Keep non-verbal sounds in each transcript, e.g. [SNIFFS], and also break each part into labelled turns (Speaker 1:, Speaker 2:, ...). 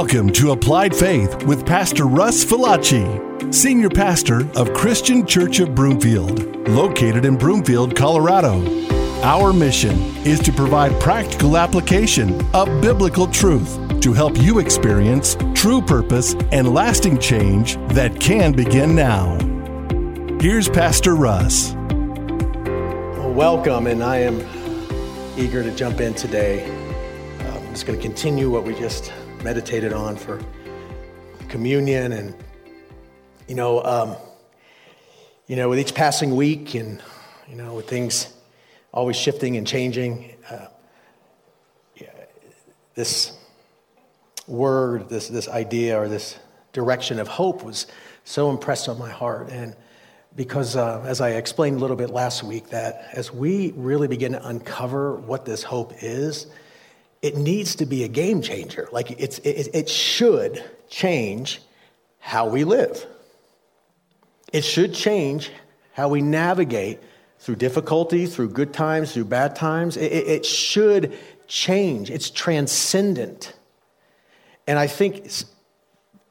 Speaker 1: Welcome to Applied Faith with Pastor Russ Falacci, Senior Pastor of Christian Church of Broomfield, located in Broomfield, Colorado. Our mission is to provide practical application of biblical truth to help you experience true purpose and lasting change that can begin now. Here's Pastor Russ.
Speaker 2: Welcome, and I am eager to jump in today. Um, I'm just going to continue what we just meditated on for communion and you know um, you know with each passing week and you know with things always shifting and changing uh, yeah, this word this this idea or this direction of hope was so impressed on my heart. And because uh, as i explained a little bit last week that as we really begin to uncover what this hope is it needs to be a game changer. Like it's, it, it should change how we live. It should change how we navigate through difficulty, through good times, through bad times. It, it should change. It's transcendent. And I think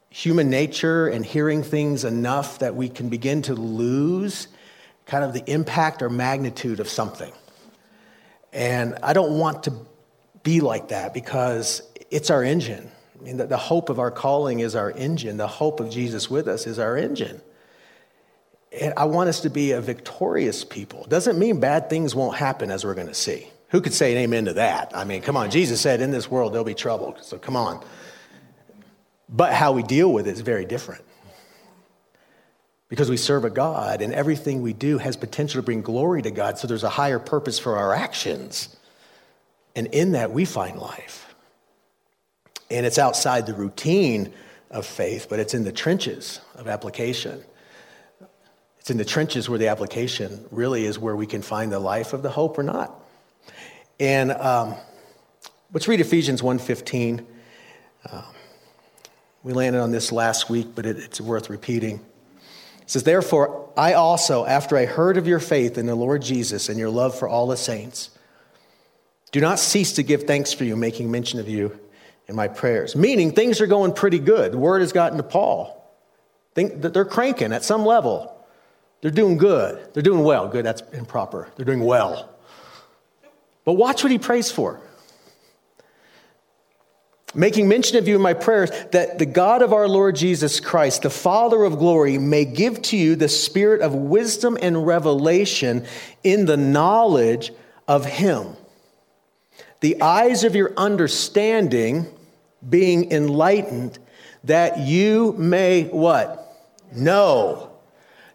Speaker 2: human nature and hearing things enough that we can begin to lose kind of the impact or magnitude of something. And I don't want to be like that because it's our engine. I mean, the, the hope of our calling is our engine. The hope of Jesus with us is our engine. And I want us to be a victorious people. Doesn't mean bad things won't happen as we're going to see. Who could say an amen to that? I mean, come on. Jesus said, in this world, there'll be trouble. So come on. But how we deal with it is very different. Because we serve a God, and everything we do has potential to bring glory to God. So there's a higher purpose for our actions. And in that, we find life. And it's outside the routine of faith, but it's in the trenches of application. It's in the trenches where the application really is where we can find the life of the hope or not. And um, let's read Ephesians 1.15. Uh, we landed on this last week, but it, it's worth repeating. It says, Therefore, I also, after I heard of your faith in the Lord Jesus and your love for all the saints, do not cease to give thanks for you, making mention of you in my prayers. Meaning things are going pretty good. The word has gotten to Paul. Think that they're cranking at some level. They're doing good. They're doing well. Good, that's improper. They're doing well. But watch what he prays for. Making mention of you in my prayers, that the God of our Lord Jesus Christ, the Father of glory, may give to you the spirit of wisdom and revelation in the knowledge of him the eyes of your understanding being enlightened, that you may what? Know.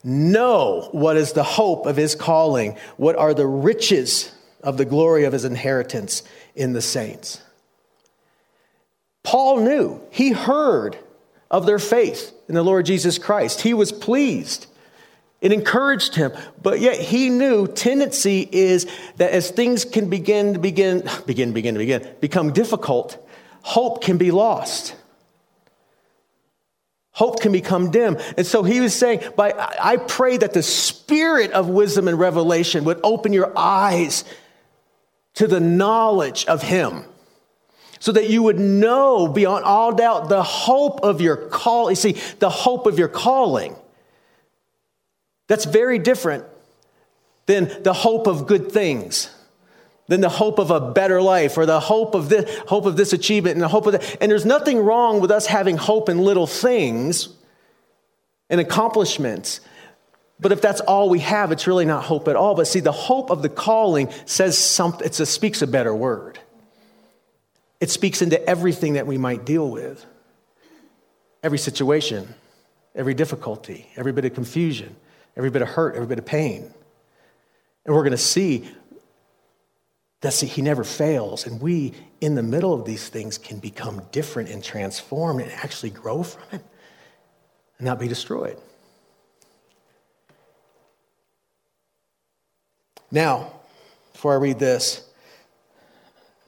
Speaker 2: Know what is the hope of his calling, what are the riches of the glory of his inheritance in the saints. Paul knew, he heard of their faith in the Lord Jesus Christ. He was pleased. It encouraged him, but yet he knew tendency is that as things can begin to begin, begin, begin begin, become difficult, hope can be lost. Hope can become dim. And so he was saying, by, I pray that the spirit of wisdom and revelation would open your eyes to the knowledge of him so that you would know beyond all doubt the hope of your call. You see, the hope of your calling. That's very different than the hope of good things, than the hope of a better life or the hope of this, hope of this achievement and the hope of that. And there's nothing wrong with us having hope in little things and accomplishments. But if that's all we have, it's really not hope at all. But see, the hope of the calling says something, it speaks a better word. It speaks into everything that we might deal with, every situation, every difficulty, every bit of confusion, every bit of hurt, every bit of pain. And we're going to see that see, he never fails. And we, in the middle of these things, can become different and transformed and actually grow from it and not be destroyed. Now, before I read this,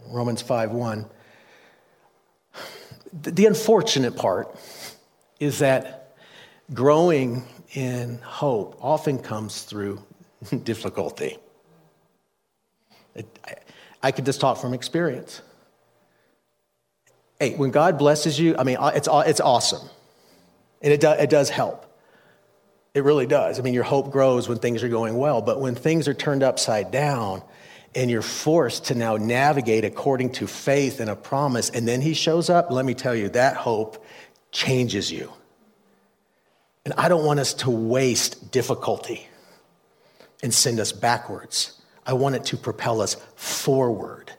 Speaker 2: Romans 5 1, the unfortunate part is that growing in hope often comes through [LAUGHS] difficulty. It, I, I could just talk from experience. Hey, when God blesses you, I mean, uh, it's, uh, it's awesome. And it, do, it does help. It really does. I mean, your hope grows when things are going well, but when things are turned upside down and you're forced to now navigate according to faith and a promise, and then He shows up, let me tell you, that hope changes you. And I don't want us to waste difficulty and send us backwards. I want it to propel us forward.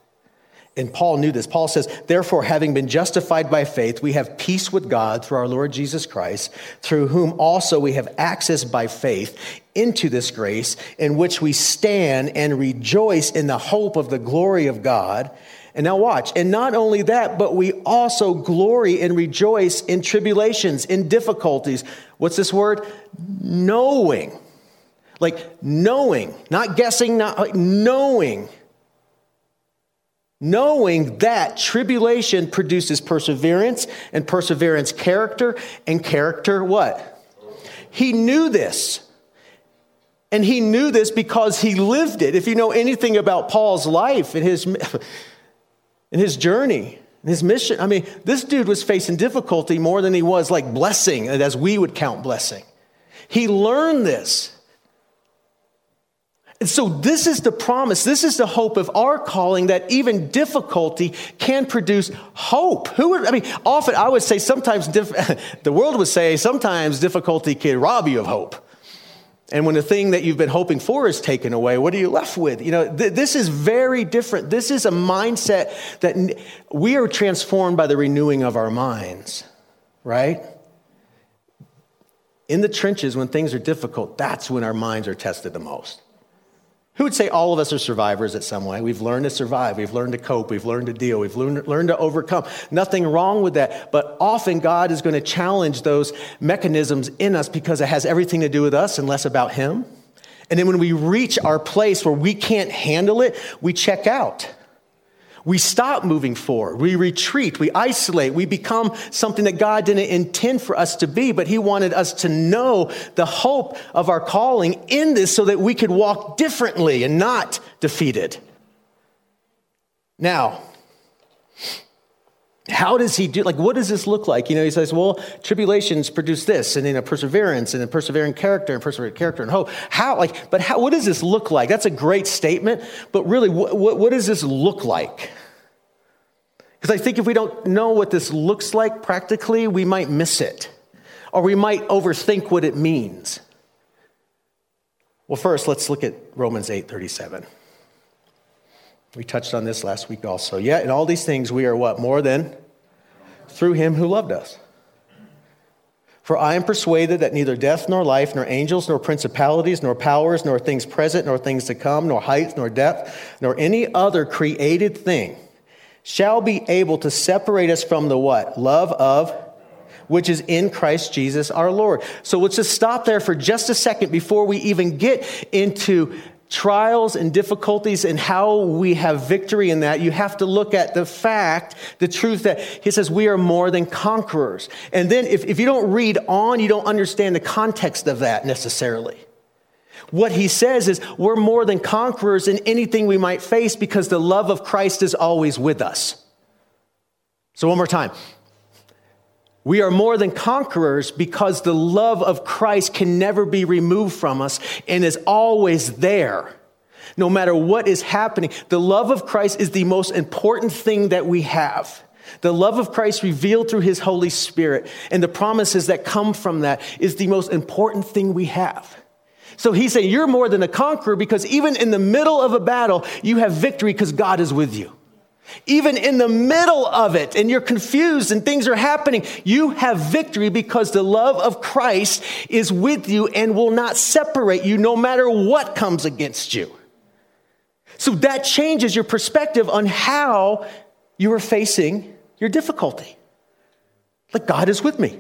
Speaker 2: And Paul knew this. Paul says, Therefore, having been justified by faith, we have peace with God through our Lord Jesus Christ, through whom also we have access by faith into this grace in which we stand and rejoice in the hope of the glory of God. And now watch. And not only that, but we also glory and rejoice in tribulations, in difficulties. What's this word? Knowing. Like knowing, not guessing, not like knowing knowing that tribulation produces perseverance and perseverance character and character what he knew this and he knew this because he lived it if you know anything about paul's life and his [LAUGHS] and his journey his mission i mean this dude was facing difficulty more than he was like blessing as we would count blessing he learned this and so, this is the promise, this is the hope of our calling that even difficulty can produce hope. Who would, I mean, often I would say sometimes, [LAUGHS] the world would say sometimes difficulty can rob you of hope. And when the thing that you've been hoping for is taken away, what are you left with? You know, th- this is very different. This is a mindset that n- we are transformed by the renewing of our minds, right? In the trenches, when things are difficult, that's when our minds are tested the most. Who would say all of us are survivors at some way? We've learned to survive. We've learned to cope. We've learned to deal. We've learned, learned to overcome. Nothing wrong with that. But often God is going to challenge those mechanisms in us because it has everything to do with us and less about Him. And then when we reach our place where we can't handle it, we check out. We stop moving forward. We retreat. We isolate. We become something that God didn't intend for us to be, but He wanted us to know the hope of our calling in this so that we could walk differently and not defeated. Now, how does he do like what does this look like you know he says well tribulations produce this and then a perseverance and a persevering character and persevering character and hope how like but how what does this look like that's a great statement but really what, does this look like because i think if we don't know what this looks like practically we might miss it or we might overthink what it means well first let's look at romans 8 37 we touched on this last week also. Yeah, in all these things we are what? More than through him who loved us. For I am persuaded that neither death nor life, nor angels, nor principalities, nor powers, nor things present, nor things to come, nor height, nor depth, nor any other created thing shall be able to separate us from the what? Love of which is in Christ Jesus our Lord. So let's just stop there for just a second before we even get into trials and difficulties and how we have victory in that, you have to look at the fact, the truth that he says we are more than conquerors. And then if, if you don't read on, you don't understand the context of that necessarily. What he says is we're more than conquerors in anything we might face because the love of Christ is always with us. So, one more time. We are more than conquerors because the love of Christ can never be removed from us and is always there. No matter what is happening, the love of Christ is the most important thing that we have. The love of Christ revealed through his Holy Spirit and the promises that come from that is the most important thing we have. So he's saying you're more than a conqueror because even in the middle of a battle, you have victory because God is with you. Even in the middle of it, and you're confused and things are happening, you have victory because the love of Christ is with you and will not separate you no matter what comes against you. So that changes your perspective on how you are facing your difficulty. Like, God is with me.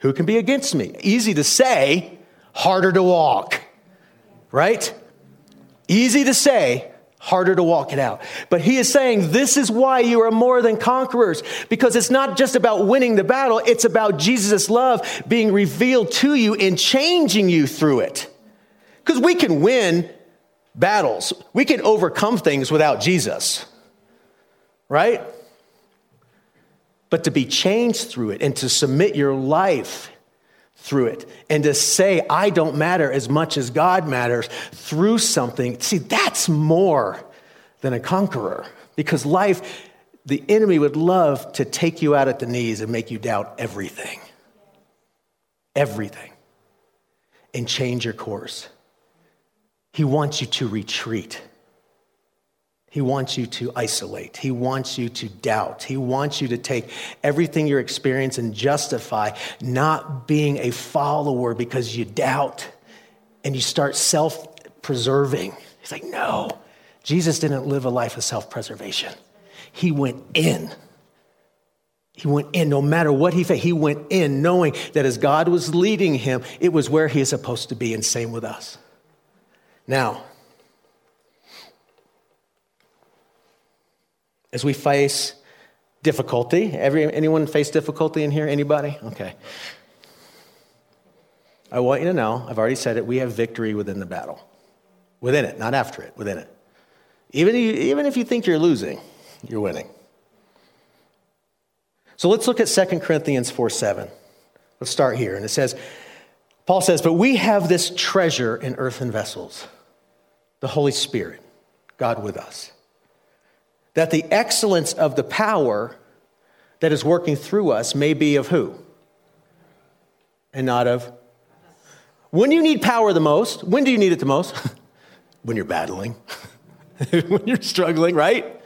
Speaker 2: Who can be against me? Easy to say, harder to walk, right? Easy to say, harder to walk it out. But he is saying this is why you are more than conquerors because it's not just about winning the battle, it's about Jesus' love being revealed to you and changing you through it. Because we can win battles, we can overcome things without Jesus, right? but to be changed through it and to submit your life through it and to say, I don't matter as much as God matters through something. See, that's more than a conqueror because life, the enemy would love to take you out at the knees and make you doubt everything. Everything. And change your course. He wants you to retreat. He wants you to isolate. He wants you to doubt. He wants you to take everything you're experiencing and justify not being a follower because you doubt and you start self preserving. He's like, no, Jesus didn't live a life of self preservation. He went in. He went in, no matter what he faced, he went in knowing that as God was leading him, it was where he is supposed to be, and same with us. Now, as we face difficulty. Every, anyone face difficulty in here? Anybody? Okay. I want you to know, I've already said it, we have victory within the battle. Within it, not after it, within it. Even, even if you think you're losing, you're winning. So let's look at 2 Corinthians 4 7. Let's start here. And it says, Paul says, But we have this treasure in earthen vessels, the Holy Spirit, God with us that the excellence of the power that is working through us may be of who? And not of. When you need power the most? When do you need it the most? [LAUGHS] when you're battling, [LAUGHS] when you're struggling, right?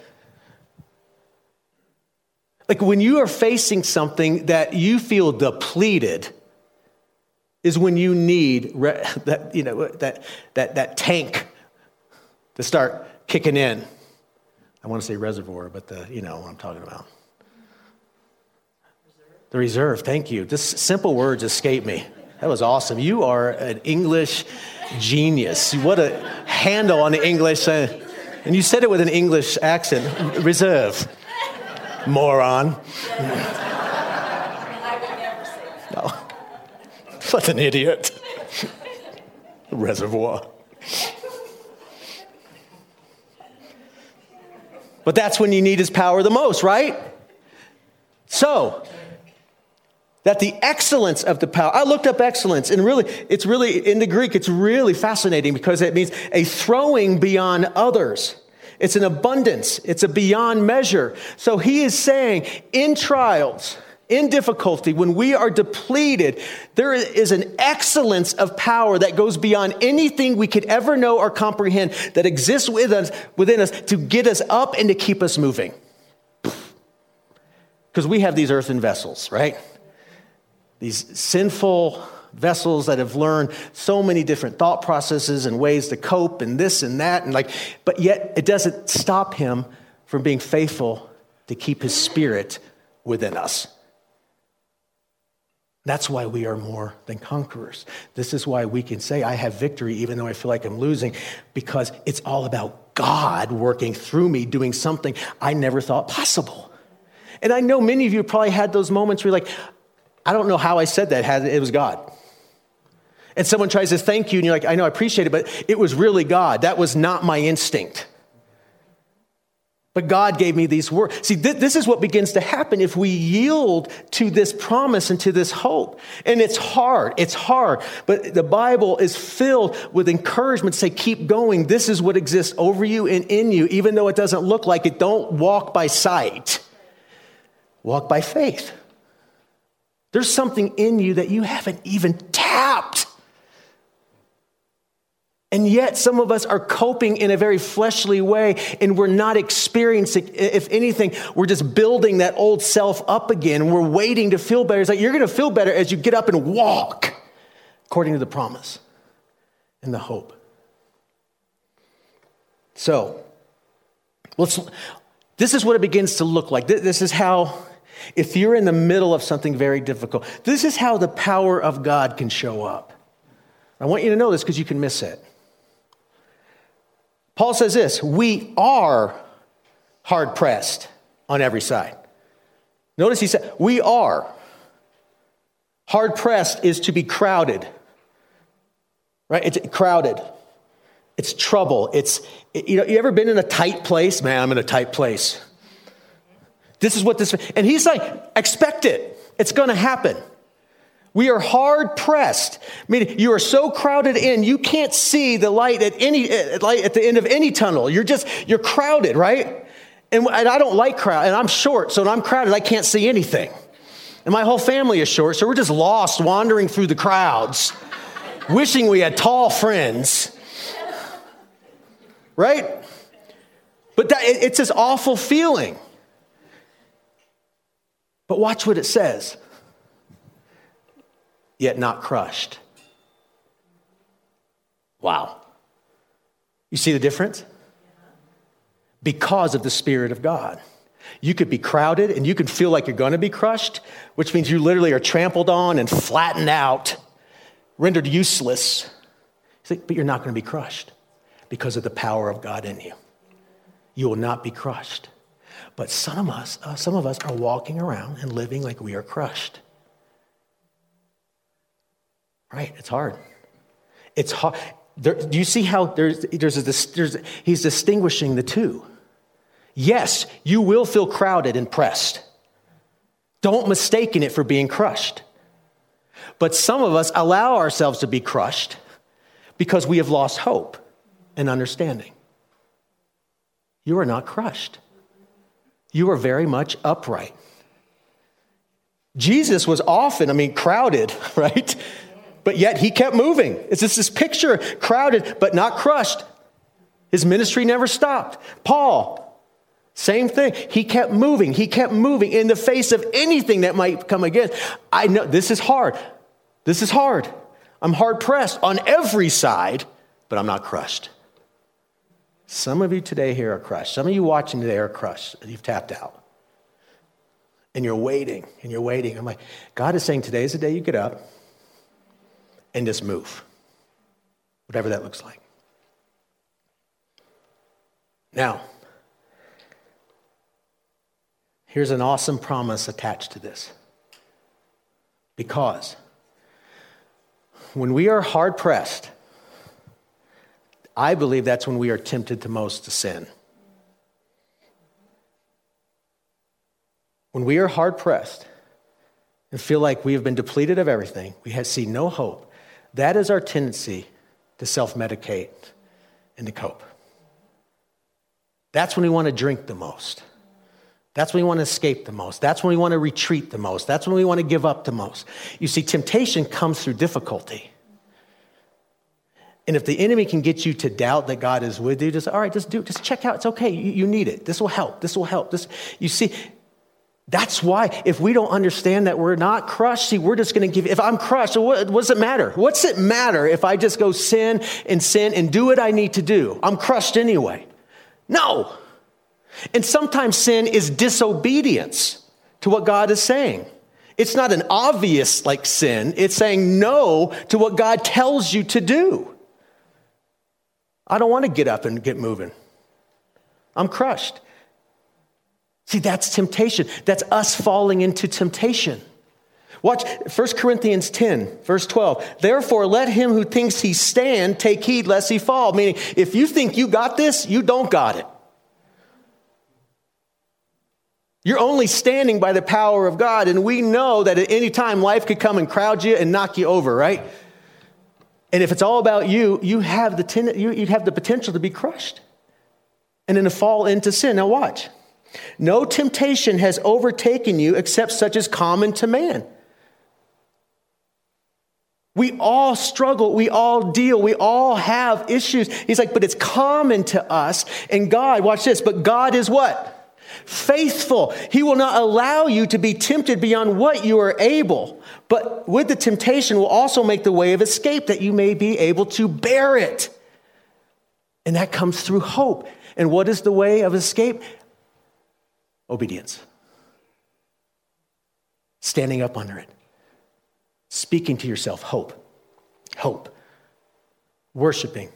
Speaker 2: Like when you are facing something that you feel depleted, is when you need re- [LAUGHS] that, you know, that, that, that tank to start kicking in. I want to say reservoir, but the, you know what I'm talking about. Reserve. The reserve, thank you. Just simple words escape me. That was awesome. You are an English genius. What a handle on the English. Uh, and you said it with an English accent. Reserve. Moron. no. [LAUGHS] What an idiot. [LAUGHS] Reservoir. But that's when you need his power the most, right? So, that the excellence of the power, I looked up excellence, and really, it's really, in the Greek, it's really fascinating because it means a throwing beyond others. It's an abundance, it's a beyond measure. So he is saying, in trials, in difficulty, when we are depleted, there is an excellence of power that goes beyond anything we could ever know or comprehend that exists within us, within us to get us up and to keep us moving. [SNIFFS] Because we have these earthen vessels, right? These sinful vessels that have learned so many different thought processes and ways to cope and this and that and like but yet it doesn't stop him from being faithful to keep his spirit within us that's why we are more than conquerors. This is why we can say, I have victory even though I feel like I'm losing, because it's all about God working through me, doing something I never thought possible. And I know many of you probably had those moments where you're like, I don't know how I said that, it was God. And someone tries to thank you, and you're like, I know, I appreciate it, but it was really God. That was not my instinct. But God gave me these words. See, th- this is what begins to happen if we yield to this promise and to this hope. And it's hard. It's hard. But the Bible is filled with encouragement to say, keep going. This is what exists over you and in you, even though it doesn't look like it. Don't walk by sight, walk by faith. There's something in you that you haven't even tapped. And yet, some of us are coping in a very fleshly way, and we're not experiencing, if anything, we're just building that old self up again. We're waiting to feel better. It's like you're going to feel better as you get up and walk, according to the promise and the hope. So, let's, this is what it begins to look like. This is how, if you're in the middle of something very difficult, this is how the power of God can show up. I want you to know this because you can miss it. Paul says this we are hard pressed on every side. Notice he said, we are. Hard pressed is to be crowded, right? It's crowded. It's trouble. It's, you know, you ever been in a tight place? Man, I'm in a tight place. This is what this, and he's like, expect it. It's going to happen. We are hard pressed. I mean, you are so crowded in, you can't see the light at any eh, light at the end of any tunnel. You're just you're crowded, right? And, and I don't like crowd, and I'm short, so when I'm crowded, I can't see anything. And my whole family is short, so we're just lost wandering through the crowds, [LAUGHS] wishing we had tall friends. Right? But that, it, it's this awful feeling. But watch what it says yet not crushed. Wow. You see the difference? Because of the Spirit of God. You could be crowded and you could feel like you're going to be crushed, which means you literally are trampled on and flattened out, rendered useless. but you're not going to be crushed because of the power of God in you. You will not be crushed. But some of us, uh, some of us are walking around and living like we are crushed. Right? It's hard. It's hard. There, do you see how there's, there's, a, there's he's distinguishing the two? Yes, you will feel crowded and pressed. Don't mistake it for being crushed. But some of us allow ourselves to be crushed because we have lost hope and understanding. You are not crushed. You are very much upright. Jesus was often, I mean, crowded, [LAUGHS] right? But yet he kept moving. It's just this picture crowded, but not crushed. His ministry never stopped. Paul, same thing. He kept moving. He kept moving in the face of anything that might come against. I know this is hard. This is hard. I'm hard pressed on every side, but I'm not crushed. Some of you today here are crushed. Some of you watching today are crushed. You've tapped out. And you're waiting and you're waiting. I'm like, God is saying today is the day you get up and just move, whatever that looks like. Now, here's an awesome promise attached to this. Because when we are hard pressed, I believe that's when we are tempted the most to sin. When we are hard pressed and feel like we have been depleted of everything, we have, see no hope, that is our tendency to self medicate and to cope. That's when we want to drink the most. That's when we want to escape the most. That's when we want to retreat the most. That's when we want to give up the most. You see, temptation comes through difficulty. And if the enemy can get you to doubt that God is with you, just, all right, just do, it. just check out. It's okay. You, you need it. This will help. This will help. This, you see, that's why, if we don't understand that we're not crushed, see, we're just going to give. If I'm crushed, what, what, does it matter? What's it matter if I just go sin and sin and do what I need to do? I'm crushed anyway. No. And sometimes sin is disobedience to what God is saying. It's not an obvious like sin, it's saying no to what God tells you to do. I don't want to get up and get moving. I'm crushed. See, that's temptation. That's us falling into temptation. Watch 1 Corinthians 10, verse 12. Therefore, let him who thinks he stand take heed lest he fall. Meaning, if you think you got this, you don't got it. You're only standing by the power of God, and we know that at any time life could come and crowd you and knock you over, right? And if it's all about you, you have the, ten- you, you have the potential to be crushed and then to fall into sin. Now, watch. No temptation has overtaken you except such as common to man. We all struggle, we all deal, we all have issues. He's like, but it's common to us. And God, watch this, but God is what? Faithful. He will not allow you to be tempted beyond what you are able. But with the temptation will also make the way of escape that you may be able to bear it. And that comes through hope. And what is the way of escape? Obedience. Standing up under it. Speaking to yourself hope. Hope. Worshiping.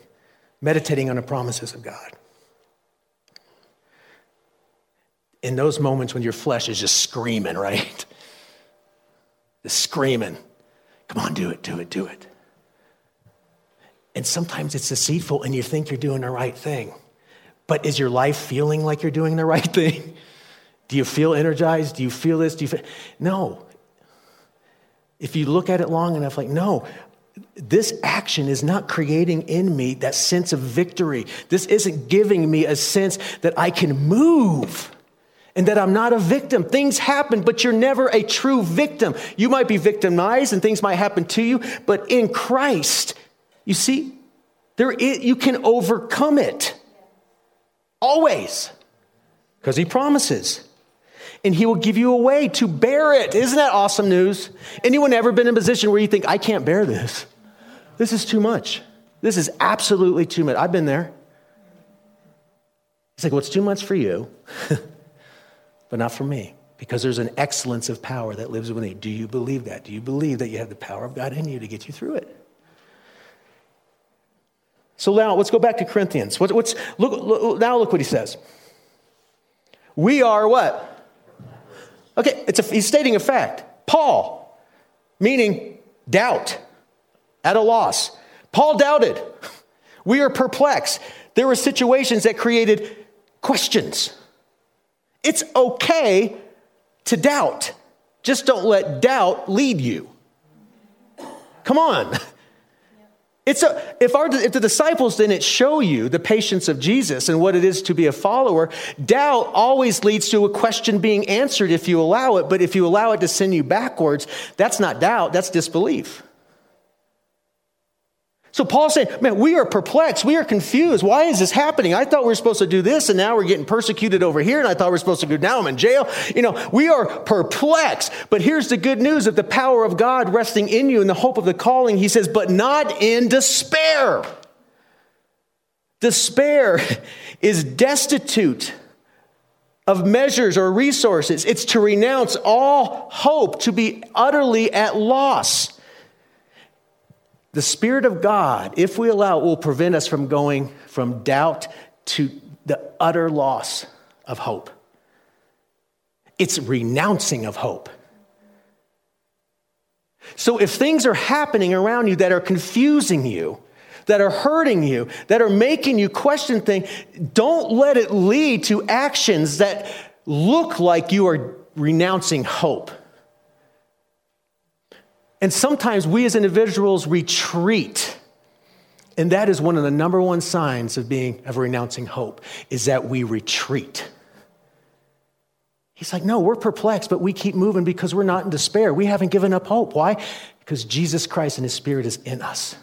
Speaker 2: Meditating on the promises of God. In those moments when your flesh is just screaming, right? [LAUGHS] Just screaming. Come on, do it, do it, do it. And sometimes it's deceitful and you think you're doing the right thing. But is your life feeling like you're doing the right [LAUGHS] thing? Do you feel energized? Do you feel this? Do you feel... No. If you look at it long enough, like, no, this action is not creating in me that sense of victory. This isn't giving me a sense that I can move and that I'm not a victim. Things happen, but you're never a true victim. You might be victimized and things might happen to you, but in Christ, you see, there is, you can overcome it. Always. Because he promises. And he will give you a way to bear it. Isn't that awesome news? Anyone ever been in a position where you think, I can't bear this? This is too much. This is absolutely too much. I've been there. It's like, what's too much for you? [LAUGHS] but not for me, because there's an excellence of power that lives within you. Do you believe that? Do you believe that you have the power of God in you to get you through it? So now let's go back to Corinthians. What, what's, look, look, now look what he says. We are what? Okay, it's a, he's stating a fact. Paul, meaning doubt, at a loss. Paul doubted. [LAUGHS] We are perplexed. There were situations that created questions. It's okay to doubt. Just don't let doubt lead you. Come on. [LAUGHS] It's a, if, our, if the disciples didn't show you the patience of Jesus and what it is to be a follower, doubt always leads to a question being answered if you allow it. But if you allow it to send you backwards, that's not doubt, that's disbelief. So Paul's saying, man, we are perplexed. We are confused. Why is this happening? I thought we were supposed to do this, and now we're getting persecuted over here, and I thought we were supposed to go now. I'm in jail. You know, we are perplexed. But here's the good news of the power of God resting in you and the hope of the calling. He says, but not in despair. Despair [LAUGHS] is destitute of measures or resources. It's to renounce all hope, to be utterly at loss. The Spirit of God, if we allow it, will prevent us from going from doubt to the utter loss of hope. It's renouncing of hope. So if things are happening around you that are confusing you, that are hurting you, that are making you question things, don't let it lead to actions that look like you are renouncing hope. And sometimes we as individuals retreat. And that is one of the number one signs of being of renouncing hope is that we retreat. He's like, no, we're perplexed, but we keep moving because we're not in despair. We haven't given up hope. Why? Because Jesus Christ and His Spirit is in us.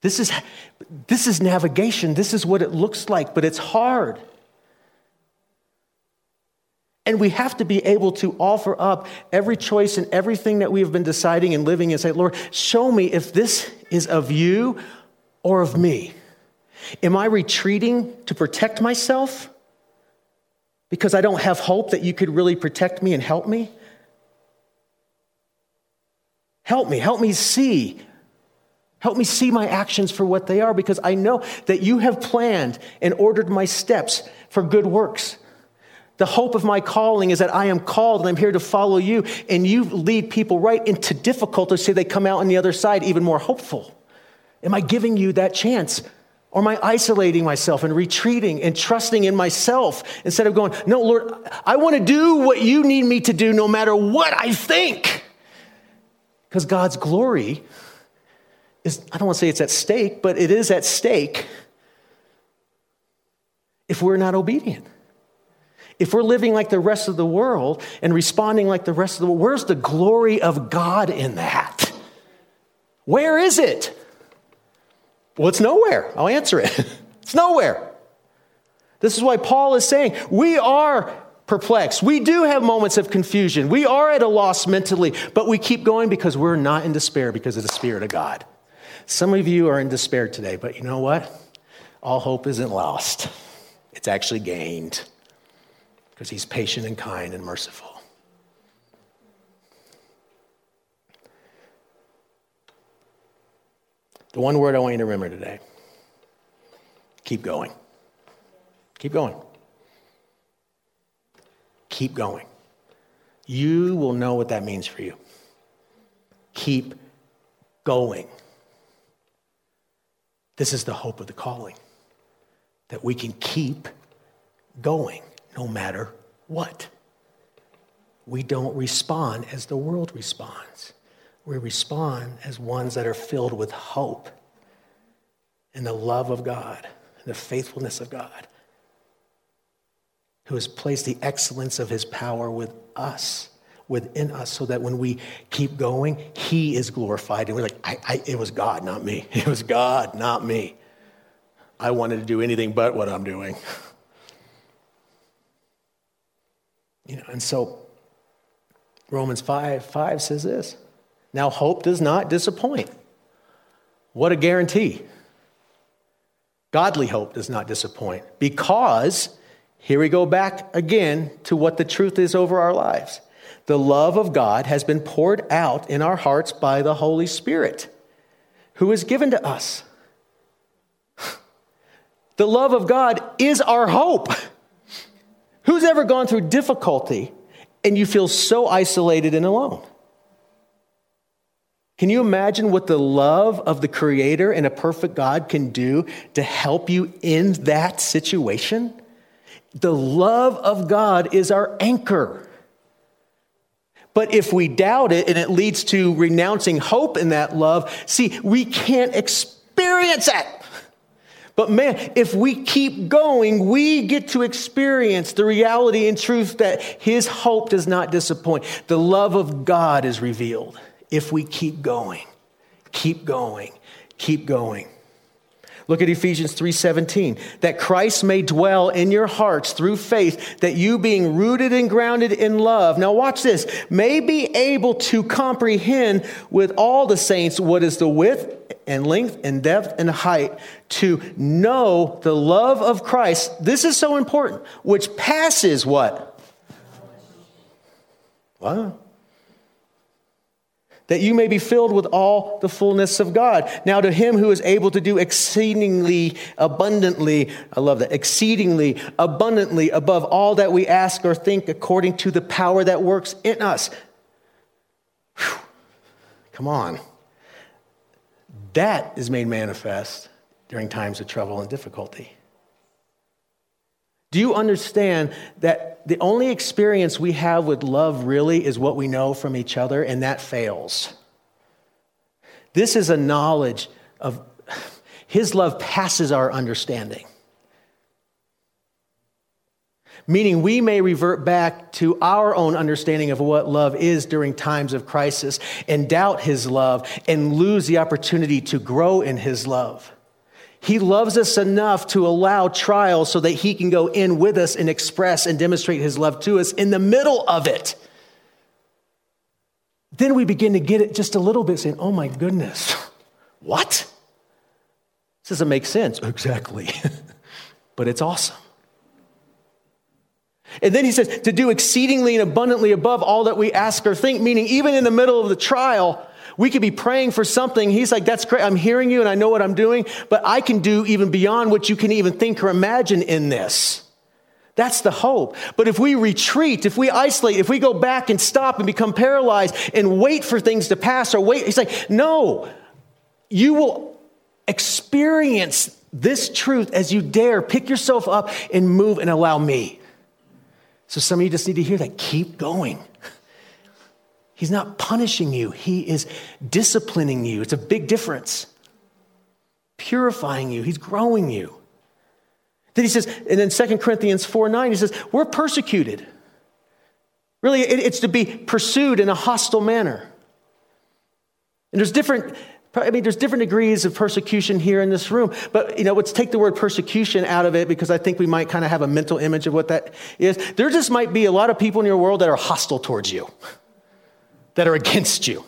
Speaker 2: This is, this is navigation. This is what it looks like, but it's hard. And we have to be able to offer up every choice and everything that we have been deciding and living and say, Lord, show me if this is of you or of me. Am I retreating to protect myself because I don't have hope that you could really protect me and help me? Help me, help me see. Help me see my actions for what they are because I know that you have planned and ordered my steps for good works. The hope of my calling is that I am called and I'm here to follow you, and you lead people right into difficulty so they come out on the other side even more hopeful. Am I giving you that chance? Or am I isolating myself and retreating and trusting in myself instead of going, No, Lord, I want to do what you need me to do no matter what I think? Because God's glory is, I don't want to say it's at stake, but it is at stake if we're not obedient. If we're living like the rest of the world and responding like the rest of the world, where's the glory of God in that? Where is it? Well, it's nowhere. I'll answer it. [LAUGHS] it's nowhere. This is why Paul is saying we are perplexed. We do have moments of confusion. We are at a loss mentally, but we keep going because we're not in despair because of the Spirit of God. Some of you are in despair today, but you know what? All hope isn't lost, it's actually gained because he's patient and kind and merciful. The one word I want you to remember today keep going. Keep going. Keep going. You will know what that means for you. Keep going. This is the hope of the calling that we can keep going no matter what. We don't respond as the world responds. We respond as ones that are filled with hope and the love of God, and the faithfulness of God, who has placed the excellence of his power with us, within us, so that when we keep going, he is glorified. And we're like, I, I, it was God, not me. [LAUGHS] It was God, not me. I wanted to do anything but what I'm doing. [LAUGHS] You know, and so Romans 5 5 says this. Now, hope does not disappoint. What a guarantee. Godly hope does not disappoint because, here we go back again to what the truth is over our lives. The love of God has been poured out in our hearts by the Holy Spirit, who is given to us. [SIGHS] The love of God is our hope. Who's ever gone through difficulty and you feel so isolated and alone? Can you imagine what the love of the Creator and a perfect God can do to help you in that situation? The love of God is our anchor. But if we doubt it and it leads to renouncing hope in that love, see, we can't experience it. But man, if we keep going, we get to experience the reality and truth that His hope does not disappoint. The love of God is revealed if we keep going, keep going, keep going. Look at Ephesians 3:17, that Christ may dwell in your hearts through faith, that you being rooted and grounded in love. Now watch this, may be able to comprehend with all the saints what is the width and length and depth and height to know the love of Christ. This is so important, which passes what? Wow that you may be filled with all the fullness of God. Now, to him who is able to do exceedingly abundantly, I love that, exceedingly abundantly above all that we ask or think according to the power that works in us. Whew. Come on. That is made manifest during times of trouble and difficulty. Do you understand that the only experience we have with love really is what we know from each other, and that fails? This is a knowledge of His love passes our understanding. Meaning, we may revert back to our own understanding of what love is during times of crisis and doubt His love and lose the opportunity to grow in His love. He loves us enough to allow trials so that He can go in with us and express and demonstrate His love to us in the middle of it. Then we begin to get it just a little bit, saying, Oh my goodness, [LAUGHS] what? This doesn't make sense. Exactly. [LAUGHS] but it's awesome. And then he says, to do exceedingly and abundantly above all that we ask or think, meaning even in the middle of the trial, we could be praying for something. He's like, That's great. I'm hearing you and I know what I'm doing, but I can do even beyond what you can even think or imagine in this. That's the hope. But if we retreat, if we isolate, if we go back and stop and become paralyzed and wait for things to pass or wait, he's like, No, you will experience this truth as you dare. Pick yourself up and move and allow me. So some of you just need to hear that. Keep going. [LAUGHS] He's not punishing you, He is disciplining you. It's a big difference. Purifying you, He's growing you. Then he says, and in 2 Corinthians 4 9, he says, We're persecuted. Really, it's to be pursued in a hostile manner. And there's different, I mean, there's different degrees of persecution here in this room. But, you know, let's take the word persecution out of it because I think we might kind of have a mental image of what that is. There just might be a lot of people in your world that are hostile towards you that are against you,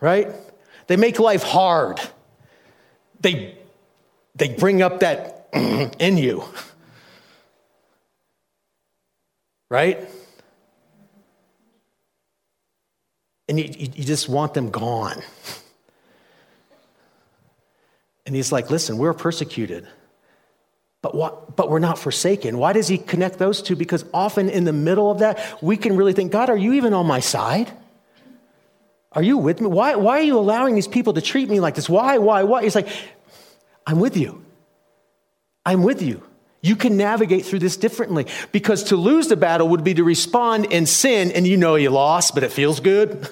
Speaker 2: right? They make life hard. They, they bring up that [CLEARS THROAT] in you, right? And you, you just want them gone. And he's like, listen, we're persecuted, but, what, but we're not forsaken. Why does he connect those two? Because often in the middle of that, we can really think, God, are you even on my side? Are you with me? Why, why are you allowing these people to treat me like this? Why, why, why? He's like, I'm with you. I'm with you. You can navigate through this differently because to lose the battle would be to respond in sin and you know you lost, but it feels good.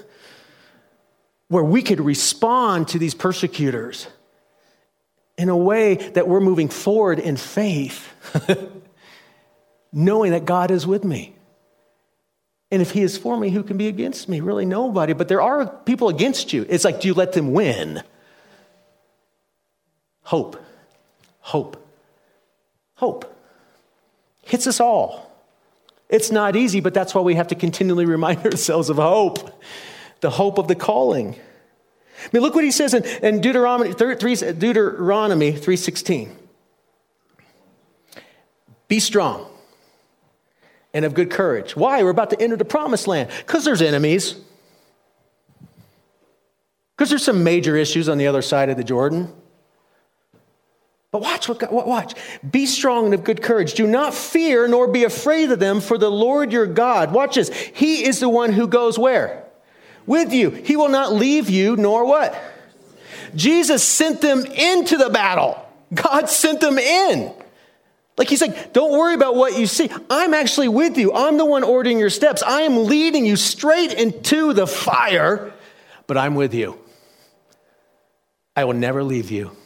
Speaker 2: [LAUGHS] Where we could respond to these persecutors in a way that we're moving forward in faith, [LAUGHS] knowing that God is with me. And if he is for me, who can be against me? Really, nobody. But there are people against you. It's like, do you let them win? Hope. Hope. Hope. Hits us all. It's not easy, but that's why we have to continually [LAUGHS] remind ourselves of hope, the hope of the calling. I mean, look what he says in, in Deuteronomy, 3, Deuteronomy 3.16. Be strong and of good courage. Why? We're about to enter the promised land. Because there's enemies. Because there's some major issues on the other side of the Jordan. But watch, what, watch. Be strong and of good courage. Do not fear nor be afraid of them, for the Lord your God, watch this, He is the one who goes where? With you. He will not leave you, nor what? Jesus sent them into the battle. God sent them in. Like he's like, don't worry about what you see. I'm actually with you. I'm the one ordering your steps. I am leading you straight into the fire, but I'm with you. I will never leave you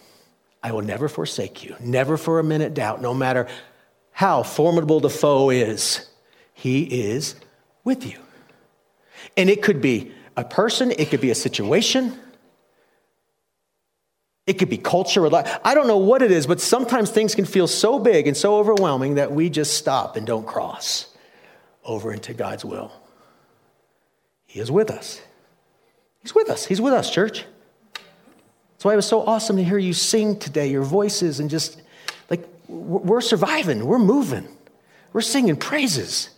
Speaker 2: I will never forsake you. Never for a minute doubt, no matter how formidable the foe is, he is with you. And it could be a person, it could be a situation, it could be culture. I don't know what it is, but sometimes things can feel so big and so overwhelming that we just stop and don't cross over into God's will. He is with us. He's with us. He's with us, church. That's why it was so awesome to hear you sing today, your voices, and just like we're surviving, we're moving, we're singing praises.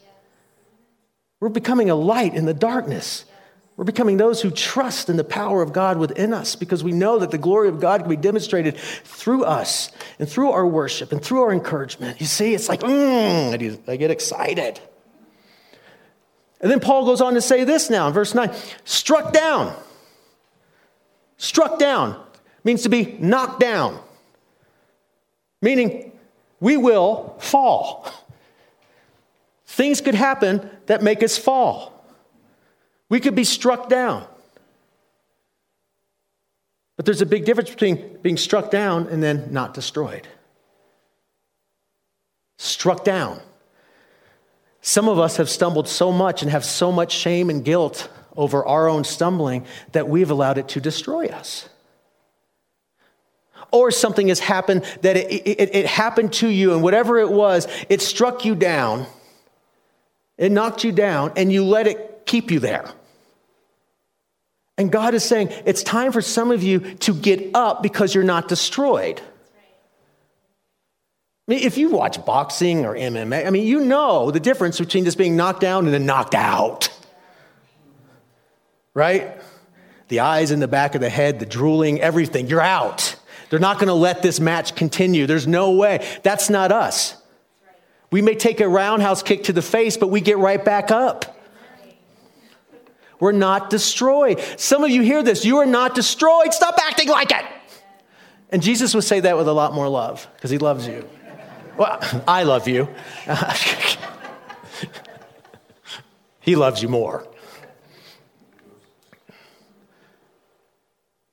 Speaker 2: We're becoming a light in the darkness. We're becoming those who trust in the power of God within us because we know that the glory of God can be demonstrated through us and through our worship and through our encouragement. You see, it's like, mm, I get excited. And then Paul goes on to say this now in verse 9 struck down. Struck down means to be knocked down, meaning we will fall. Things could happen that make us fall. We could be struck down. But there's a big difference between being struck down and then not destroyed. Struck down. Some of us have stumbled so much and have so much shame and guilt over our own stumbling that we've allowed it to destroy us or something has happened that it, it, it, happened to you, and whatever it was, it struck you down, it knocked you down, and you let it keep you there. And God is saying, it's time for some of you to get up because you're not destroyed. I mean, if you watch boxing or MMA, I mean, you know the difference between just being knocked down and then knocked out. Right? The eyes in the back of the head, the drooling, everything, you're out. They're not going to let this match continue. There's no way. That's not us. We may take a roundhouse kick to the face, but we get right back up. We're not destroyed. Some of you hear this. You are not destroyed. Stop acting like it. And Jesus would say that with a lot more love because he loves you. Well, [LAUGHS] I love you. [LAUGHS] he loves you more.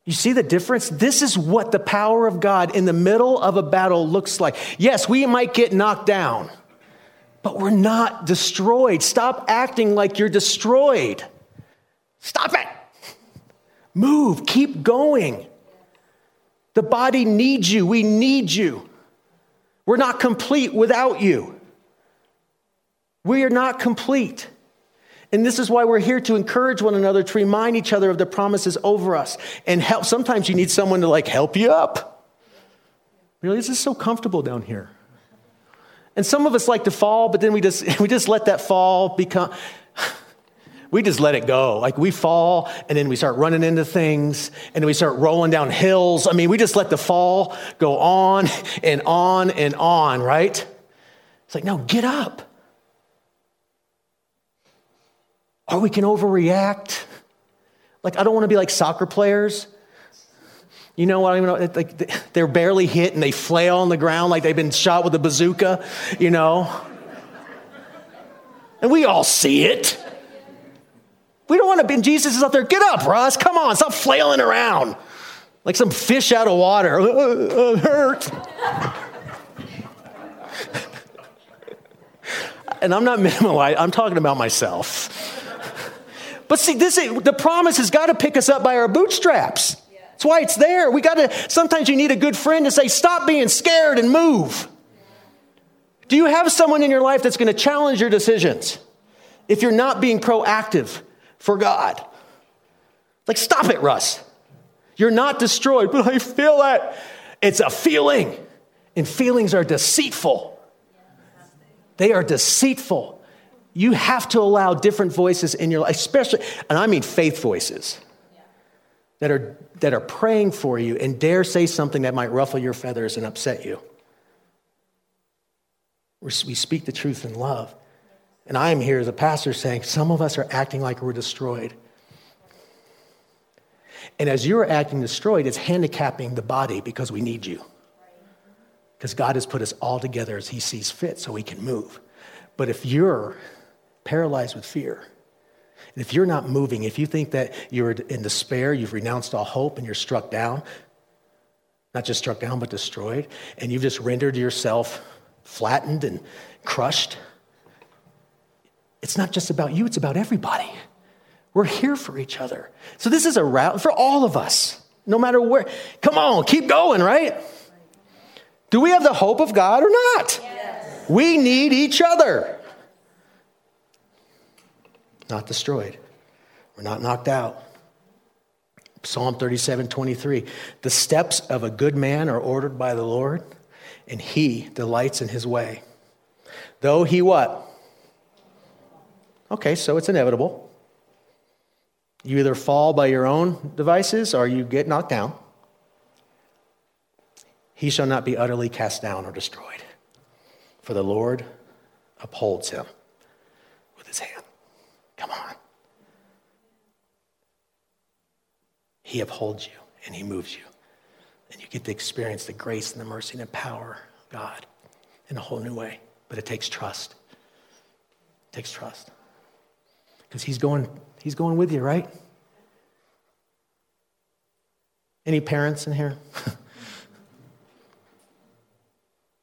Speaker 2: You see the difference? This is what the power of God in the middle of a battle looks like. Yes, we might get knocked down, but we're not destroyed. Stop acting like you're destroyed. Stop it. Move, keep going. The body needs you. We need you. We're not complete without you. We are not complete. And this is why we're here to encourage one another, to remind each other of the promises over us and help. Sometimes you need someone to like help you up. Really, this is so comfortable down here. And some of us like to fall, but then we just [LAUGHS] we just let that fall become we just let it go. Like we fall and then we start running into things and we start rolling down hills. I mean, we just let the fall go on and on and on, right? It's like, no, get up. or we can overreact. Like, I don't want to be like soccer players. You know what I mean? Like they're barely hit and they flail on the ground like they've been shot with a bazooka, you know? And we all see it. We don't want to be, Jesus is up there, get up, Russ, come on, stop flailing around like some fish out of water. Hurt. [LAUGHS] and I'm not [LAUGHS] minimalizing, I'm talking about myself. [LAUGHS] But see, this is, the promise has got to pick us up by our bootstraps. That's why it's there. We got to, sometimes you need a good friend to say, stop being scared and move. Do you have someone in your life that's going to challenge your decisions if you're not being proactive for God? Like, stop it, Russ. You're not destroyed, but I feel that. It's a feeling, and feelings are deceitful. They are deceitful. You have to allow different voices in your life, especially, and I mean faith voices that are, that are praying for you and dare say something that might ruffle your feathers and upset you. We speak the truth in love. And I am here as a pastor saying some of us are acting like we're destroyed. And as you're acting destroyed, it's handicapping the body because we need you. Because God has put us all together as He sees fit so we can move. But if you're paralyzed with fear, and if you're not moving, if you think that you're in despair, you've renounced all hope, and you're struck down, not just struck down, but destroyed, and you've just rendered yourself flattened and crushed, it's not just about you, it's about everybody. We're here for each other. So this is a route for all of us, no matter where. Come on, keep going, right? Do we have the hope of God or not? Yes. We need each other. Not destroyed. We're not knocked out. Psalm 37 23. The steps of a good man are ordered by the Lord, and he delights in his way. Though he what? Okay, so it's inevitable. You either fall by your own devices or you get knocked down. He shall not be utterly cast down or destroyed, for the Lord upholds him with his hand. Come on. He upholds you and he moves you. And you get to experience the grace and the mercy and the power of God in a whole new way. But it takes trust. It takes trust. Because he's going, he's going with you, right? Any parents in here? [LAUGHS]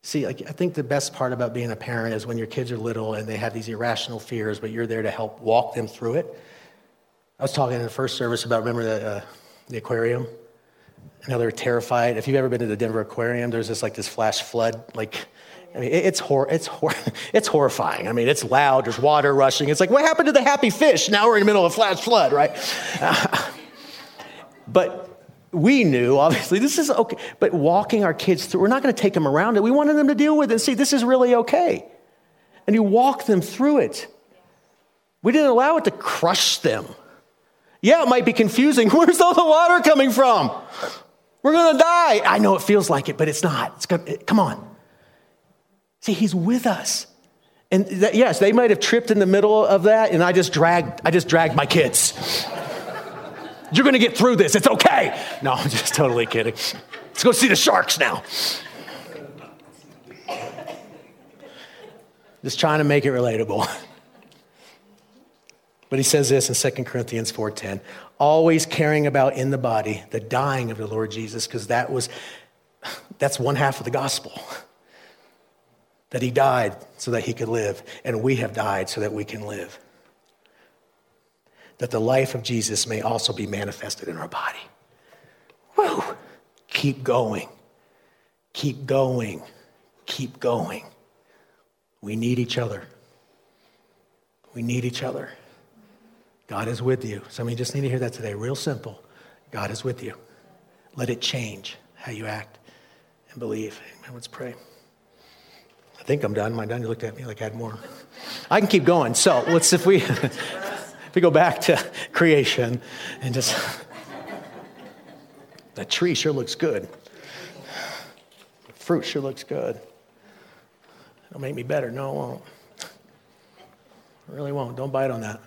Speaker 2: See, I think the best part about being a parent is when your kids are little and they have these irrational fears, but you're there to help walk them through it. I was talking in the first service about, remember the, uh, the aquarium? And how they're terrified. If you've ever been to the Denver Aquarium, there's this like this flash flood, like I mean, it's, hor- it's, hor- [LAUGHS] it's horrifying. I mean, it's loud, there's water rushing. It's like, what happened to the happy fish? Now we're in the middle of a flash flood, right? [LAUGHS] but we knew, obviously, this is okay. But walking our kids through, we're not going to take them around it. We wanted them to deal with it and see, this is really okay. And you walk them through it. We didn't allow it to crush them. Yeah, it might be confusing. [LAUGHS] Where's all the water coming from? We're going to die. I know it feels like it, but it's not. It's good. Come on. See, he's with us. And yes, they might have tripped in the middle of that, and I just dragged, I just dragged my kids. [LAUGHS] You're gonna get through this, it's okay. No, I'm just totally kidding. Let's go see the sharks now. Just trying to make it relatable. [LAUGHS] But he says this in 2 Corinthians 4:10, always caring about in the body the dying of the Lord Jesus, because that was that's one half of the gospel [LAUGHS] that he died so that he could live, and we have died so that we can live. That the life of Jesus may also be manifested in our body. Woo! Keep going. Keep going. Keep going. We need each other. We need each other. God is with you. Some of you just need to hear that today. Real simple. God is with you. Let it change how you act and believe. Amen. Let's pray. I think I'm done. Am I done? You looked at me like I had more. I can keep going. So let's if we [LAUGHS] if we go back to creation and just that tree sure looks good. The fruit sure looks good. It'll make me better. No, it won't. Really won't. Don't bite on that.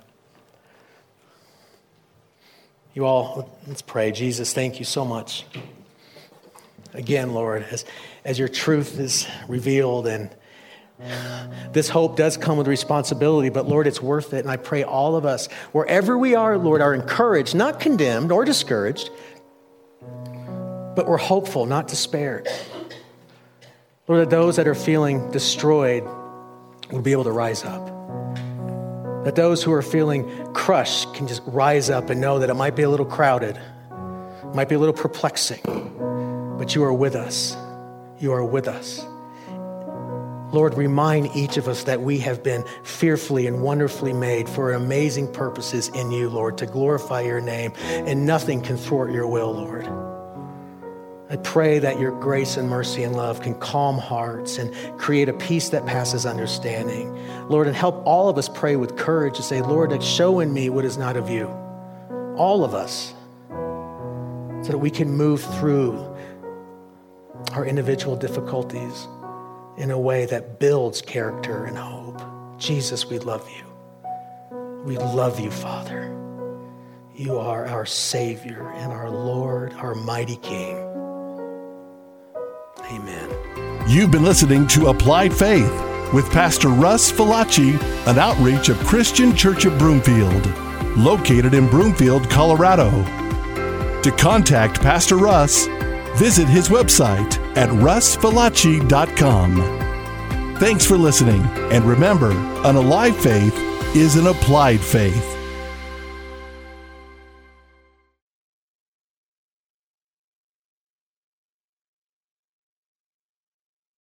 Speaker 2: You all, let's pray. Jesus, thank you so much again, Lord, as, as your truth is revealed and this hope does come with responsibility, but Lord, it's worth it. And I pray all of us, wherever we are, Lord, are encouraged, not condemned or discouraged, but we're hopeful, not despaired. Lord, that those that are feeling destroyed will be able to rise up. That those who are feeling crushed can just rise up and know that it might be a little crowded, might be a little perplexing, but you are with us. You are with us. Lord, remind each of us that we have been fearfully and wonderfully made for amazing purposes in you, Lord, to glorify your name, and nothing can thwart your will, Lord. I pray that your grace and mercy and love can calm hearts and create a peace that passes understanding. Lord, and help all of us pray with courage to say, Lord, show in me what is not of you. All of us. So that we can move through our individual difficulties in a way that builds character and hope. Jesus, we love you. We love you, Father. You are our Savior and our Lord, our mighty King. Amen.
Speaker 1: You've been listening to Applied Faith with Pastor Russ Falacci, an outreach of Christian Church of Broomfield, located in Broomfield, Colorado. To contact Pastor Russ, visit his website at russfalacci.com. Thanks for listening, and remember, an alive faith is an applied faith.